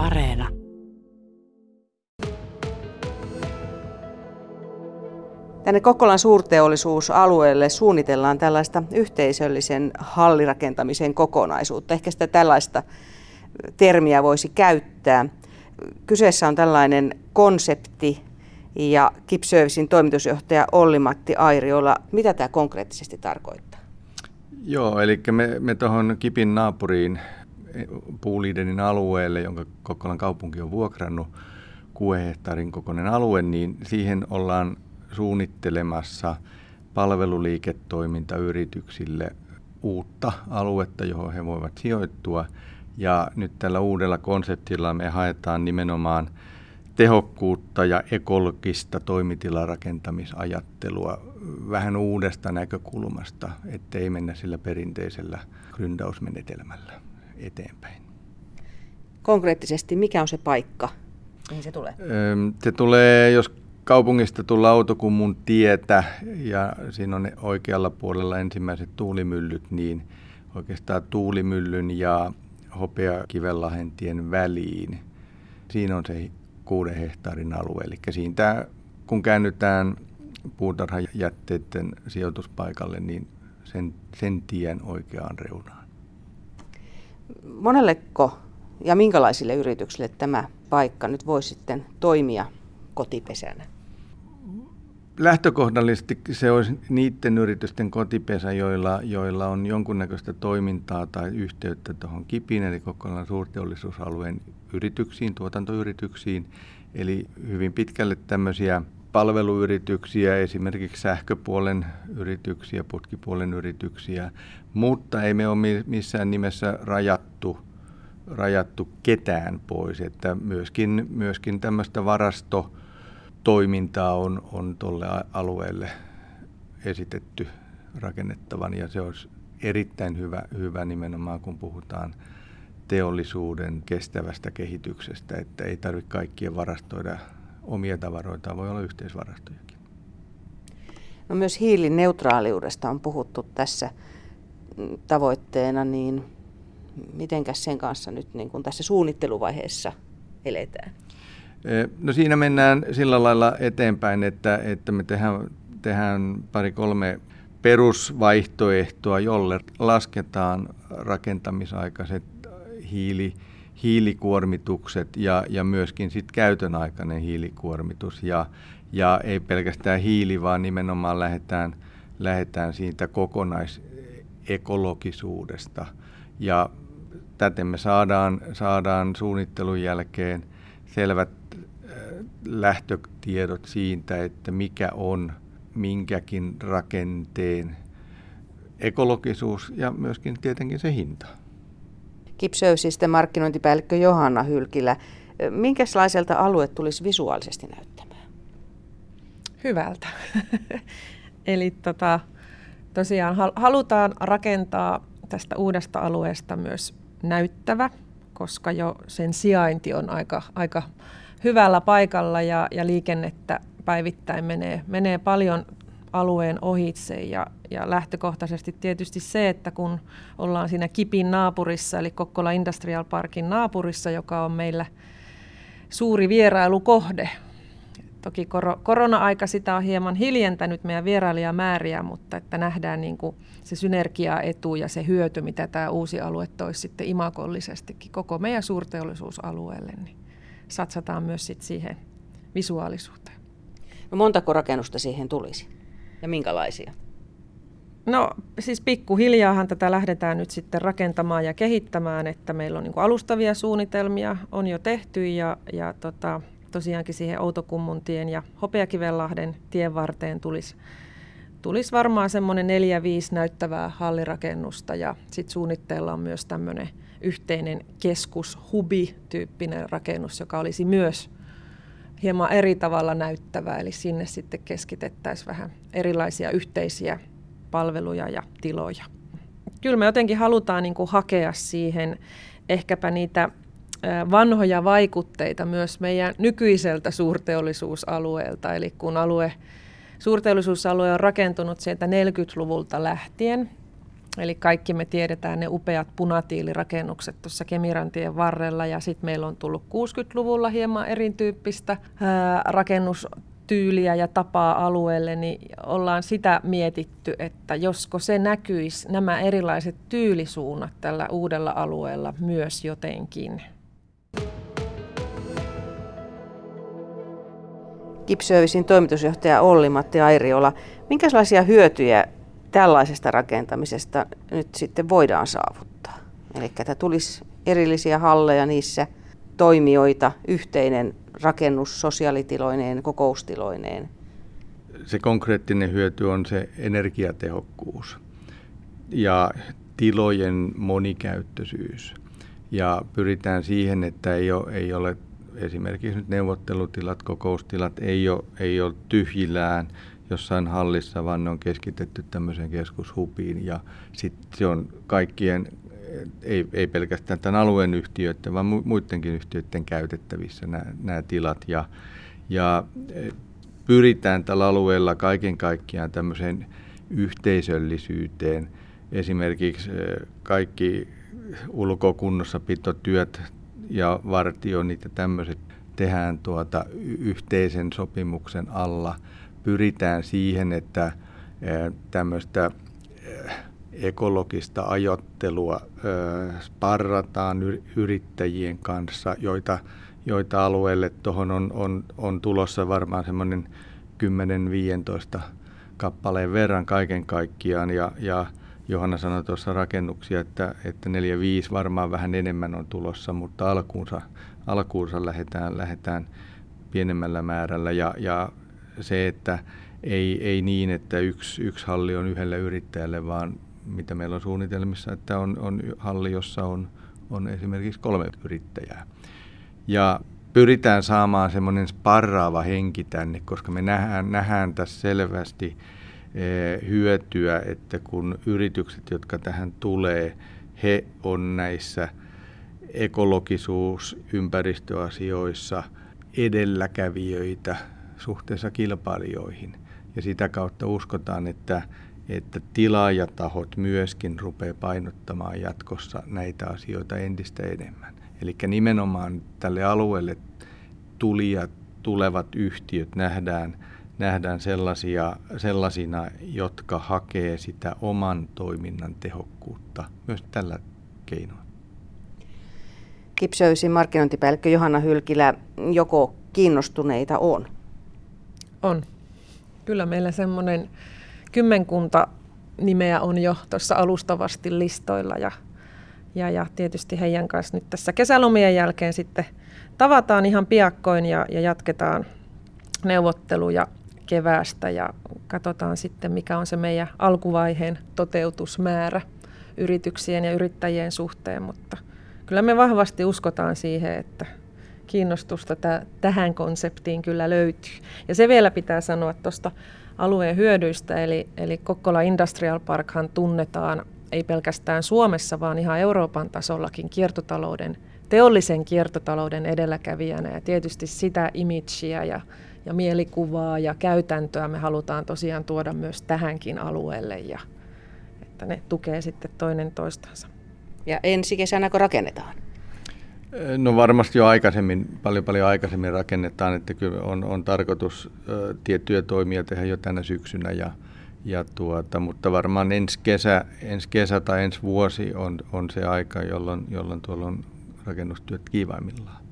Areena. Tänne Kokkolan suurteollisuusalueelle suunnitellaan tällaista yhteisöllisen hallirakentamisen kokonaisuutta. Ehkä sitä tällaista termiä voisi käyttää. Kyseessä on tällainen konsepti ja Kipservicin toimitusjohtaja Olli-Matti Airiola. Mitä tämä konkreettisesti tarkoittaa? Joo, eli me, me tuohon Kipin naapuriin Puuliidenin alueelle, jonka Kokkolan kaupunki on vuokrannut, 6 hehtaarin kokoinen alue, niin siihen ollaan suunnittelemassa palveluliiketoimintayrityksille uutta aluetta, johon he voivat sijoittua. Ja nyt tällä uudella konseptilla me haetaan nimenomaan tehokkuutta ja ekologista toimitilarakentamisajattelua vähän uudesta näkökulmasta, ettei mennä sillä perinteisellä gründausmenetelmällä eteenpäin. Konkreettisesti, mikä on se paikka, mihin se tulee? Se tulee, jos kaupungista tulla Autokummun tietä ja siinä on oikealla puolella ensimmäiset tuulimyllyt, niin oikeastaan tuulimyllyn ja hopeakivellahentien väliin. Siinä on se kuuden hehtaarin alue. Eli siitä kun käännytään puutarhajätteiden sijoituspaikalle, niin sen, sen tien oikeaan reunaan. Monelleko ja minkälaisille yrityksille tämä paikka nyt voi sitten toimia kotipesänä? Lähtökohdallisesti se olisi niiden yritysten kotipesä, joilla, joilla on jonkunnäköistä toimintaa tai yhteyttä tuohon KIPin, eli Kokkolan suurteollisuusalueen yrityksiin, tuotantoyrityksiin. Eli hyvin pitkälle tämmöisiä palveluyrityksiä, esimerkiksi sähköpuolen yrityksiä, putkipuolen yrityksiä, mutta ei me ole missään nimessä rajattu, rajattu ketään pois, että myöskin, myöskin tämmöistä varastotoimintaa on, on tuolle alueelle esitetty rakennettavan ja se olisi erittäin hyvä, hyvä nimenomaan, kun puhutaan teollisuuden kestävästä kehityksestä, että ei tarvitse kaikkien varastoida omia tavaroita, voi olla yhteisvarastojakin. No myös hiilineutraaliudesta on puhuttu tässä tavoitteena, niin mitenkäs sen kanssa nyt niin kuin tässä suunnitteluvaiheessa eletään? E, no siinä mennään sillä lailla eteenpäin, että, että me tehdään, tehdään pari-kolme perusvaihtoehtoa, jolle lasketaan rakentamisaikaiset hiili, hiilikuormitukset ja, ja myöskin sit käytön aikainen hiilikuormitus. Ja, ja ei pelkästään hiili, vaan nimenomaan lähdetään, lähdetään siitä kokonaisekologisuudesta. Ja täten me saadaan, saadaan suunnittelun jälkeen selvät äh, lähtötiedot siitä, että mikä on minkäkin rakenteen ekologisuus ja myöskin tietenkin se hinta. Kipsöysistä markkinointipäällikkö Johanna Hylkilä. Minkälaiselta alue tulisi visuaalisesti näyttämään? Hyvältä. Eli tota, tosiaan halutaan rakentaa tästä uudesta alueesta myös näyttävä, koska jo sen sijainti on aika, aika hyvällä paikalla ja, ja liikennettä päivittäin menee, menee paljon alueen ohitse ja, ja lähtökohtaisesti tietysti se, että kun ollaan siinä Kipin naapurissa, eli Kokkola Industrial Parkin naapurissa, joka on meillä suuri vierailukohde. Toki kor- korona-aika sitä on hieman hiljentänyt meidän vierailijamääriä, mutta että nähdään niin kuin se synergiaetu ja se hyöty, mitä tämä uusi alue toisi sitten imakollisestikin koko meidän suurteollisuusalueelle, niin satsataan myös sit siihen visuaalisuuteen. No montako rakennusta siihen tulisi? Ja minkälaisia? No siis pikkuhiljaahan tätä lähdetään nyt sitten rakentamaan ja kehittämään, että meillä on niin alustavia suunnitelmia, on jo tehty ja, ja tota, tosiaankin siihen Outokummuntien ja Hopeakivenlahden tien varteen tulisi tulisi varmaan semmoinen neljä, viisi näyttävää hallirakennusta ja sitten suunnitteilla on myös tämmöinen yhteinen keskus, hubi-tyyppinen rakennus, joka olisi myös hieman eri tavalla näyttävää, eli sinne sitten keskitettäisiin vähän erilaisia yhteisiä palveluja ja tiloja. Kyllä me jotenkin halutaan niin kuin hakea siihen ehkäpä niitä vanhoja vaikutteita myös meidän nykyiseltä suurteollisuusalueelta, eli kun alue, suurteollisuusalue on rakentunut sieltä 40-luvulta lähtien, Eli kaikki me tiedetään ne upeat punatiilirakennukset tuossa Kemirantien varrella ja sitten meillä on tullut 60-luvulla hieman erityyppistä ää, rakennustyyliä ja tapaa alueelle, niin ollaan sitä mietitty, että josko se näkyisi nämä erilaiset tyylisuunnat tällä uudella alueella myös jotenkin. Kipsöövisin toimitusjohtaja Olli-Matti Airiola, minkälaisia hyötyjä tällaisesta rakentamisesta nyt sitten voidaan saavuttaa? Eli että tulisi erillisiä halleja niissä toimijoita, yhteinen rakennus sosiaalitiloineen, kokoustiloineen. Se konkreettinen hyöty on se energiatehokkuus ja tilojen monikäyttöisyys. Ja pyritään siihen, että ei ole, ei ole esimerkiksi nyt neuvottelutilat, kokoustilat ei ole, ei ole tyhjillään jossain hallissa, vaan ne on keskitetty tämmöiseen keskushupiin ja sit se on kaikkien, ei, ei pelkästään tämän alueen yhtiöiden, vaan muidenkin yhtiöiden käytettävissä nämä, nämä tilat ja, ja e, pyritään tällä alueella kaiken kaikkiaan tämmöiseen yhteisöllisyyteen. Esimerkiksi e, kaikki ulkokunnossapitotyöt ja vartioinnit ja tämmöiset tehdään tuota yhteisen sopimuksen alla. Pyritään siihen, että tämmöistä ekologista ajottelua sparrataan yrittäjien kanssa, joita, joita alueelle tuohon on, on, on tulossa varmaan semmoinen 10-15 kappaleen verran kaiken kaikkiaan. Ja, ja Johanna sanoi tuossa rakennuksia, että, että 4-5 varmaan vähän enemmän on tulossa, mutta alkuunsa, alkuunsa lähdetään, lähdetään pienemmällä määrällä. Ja, ja se, että ei, ei niin, että yksi, yksi halli on yhdelle yrittäjälle, vaan mitä meillä on suunnitelmissa, että on, on halli, jossa on, on esimerkiksi kolme yrittäjää. Ja pyritään saamaan semmoinen sparraava henki tänne, koska me nähdään, nähdään tässä selvästi, Eh, hyötyä, että kun yritykset, jotka tähän tulee, he on näissä ekologisuus, ympäristöasioissa edelläkävijöitä suhteessa kilpailijoihin. Ja sitä kautta uskotaan, että, että tilaajatahot myöskin rupeaa painottamaan jatkossa näitä asioita entistä enemmän. Eli nimenomaan tälle alueelle tulijat, tulevat yhtiöt nähdään – nähdään sellaisia, sellaisina, jotka hakee sitä oman toiminnan tehokkuutta myös tällä keinoin. Kipsöysin markkinointipäällikkö Johanna Hylkilä, joko kiinnostuneita on? On. Kyllä meillä semmoinen kymmenkunta nimeä on jo tuossa alustavasti listoilla ja, ja, ja tietysti heidän kanssa nyt tässä kesälomien jälkeen sitten tavataan ihan piakkoin ja, ja jatketaan neuvotteluja keväästä ja katsotaan sitten, mikä on se meidän alkuvaiheen toteutusmäärä yrityksien ja yrittäjien suhteen, mutta kyllä me vahvasti uskotaan siihen, että kiinnostusta t- tähän konseptiin kyllä löytyy. Ja se vielä pitää sanoa tuosta alueen hyödyistä, eli, eli Kokkola Industrial Parkhan tunnetaan ei pelkästään Suomessa, vaan ihan Euroopan tasollakin kiertotalouden, teollisen kiertotalouden edelläkävijänä ja tietysti sitä imageä ja ja mielikuvaa ja käytäntöä me halutaan tosiaan tuoda myös tähänkin alueelle ja että ne tukee sitten toinen toistansa. Ja ensi kesänä kun rakennetaan? No varmasti jo aikaisemmin, paljon paljon aikaisemmin rakennetaan, että kyllä on, on tarkoitus ö, tiettyjä toimia tehdä jo tänä syksynä, ja, ja tuota, mutta varmaan ensi kesä, ensi kesä tai ensi vuosi on, on se aika, jolloin, jolloin tuolla on rakennustyöt kiivaimmillaan.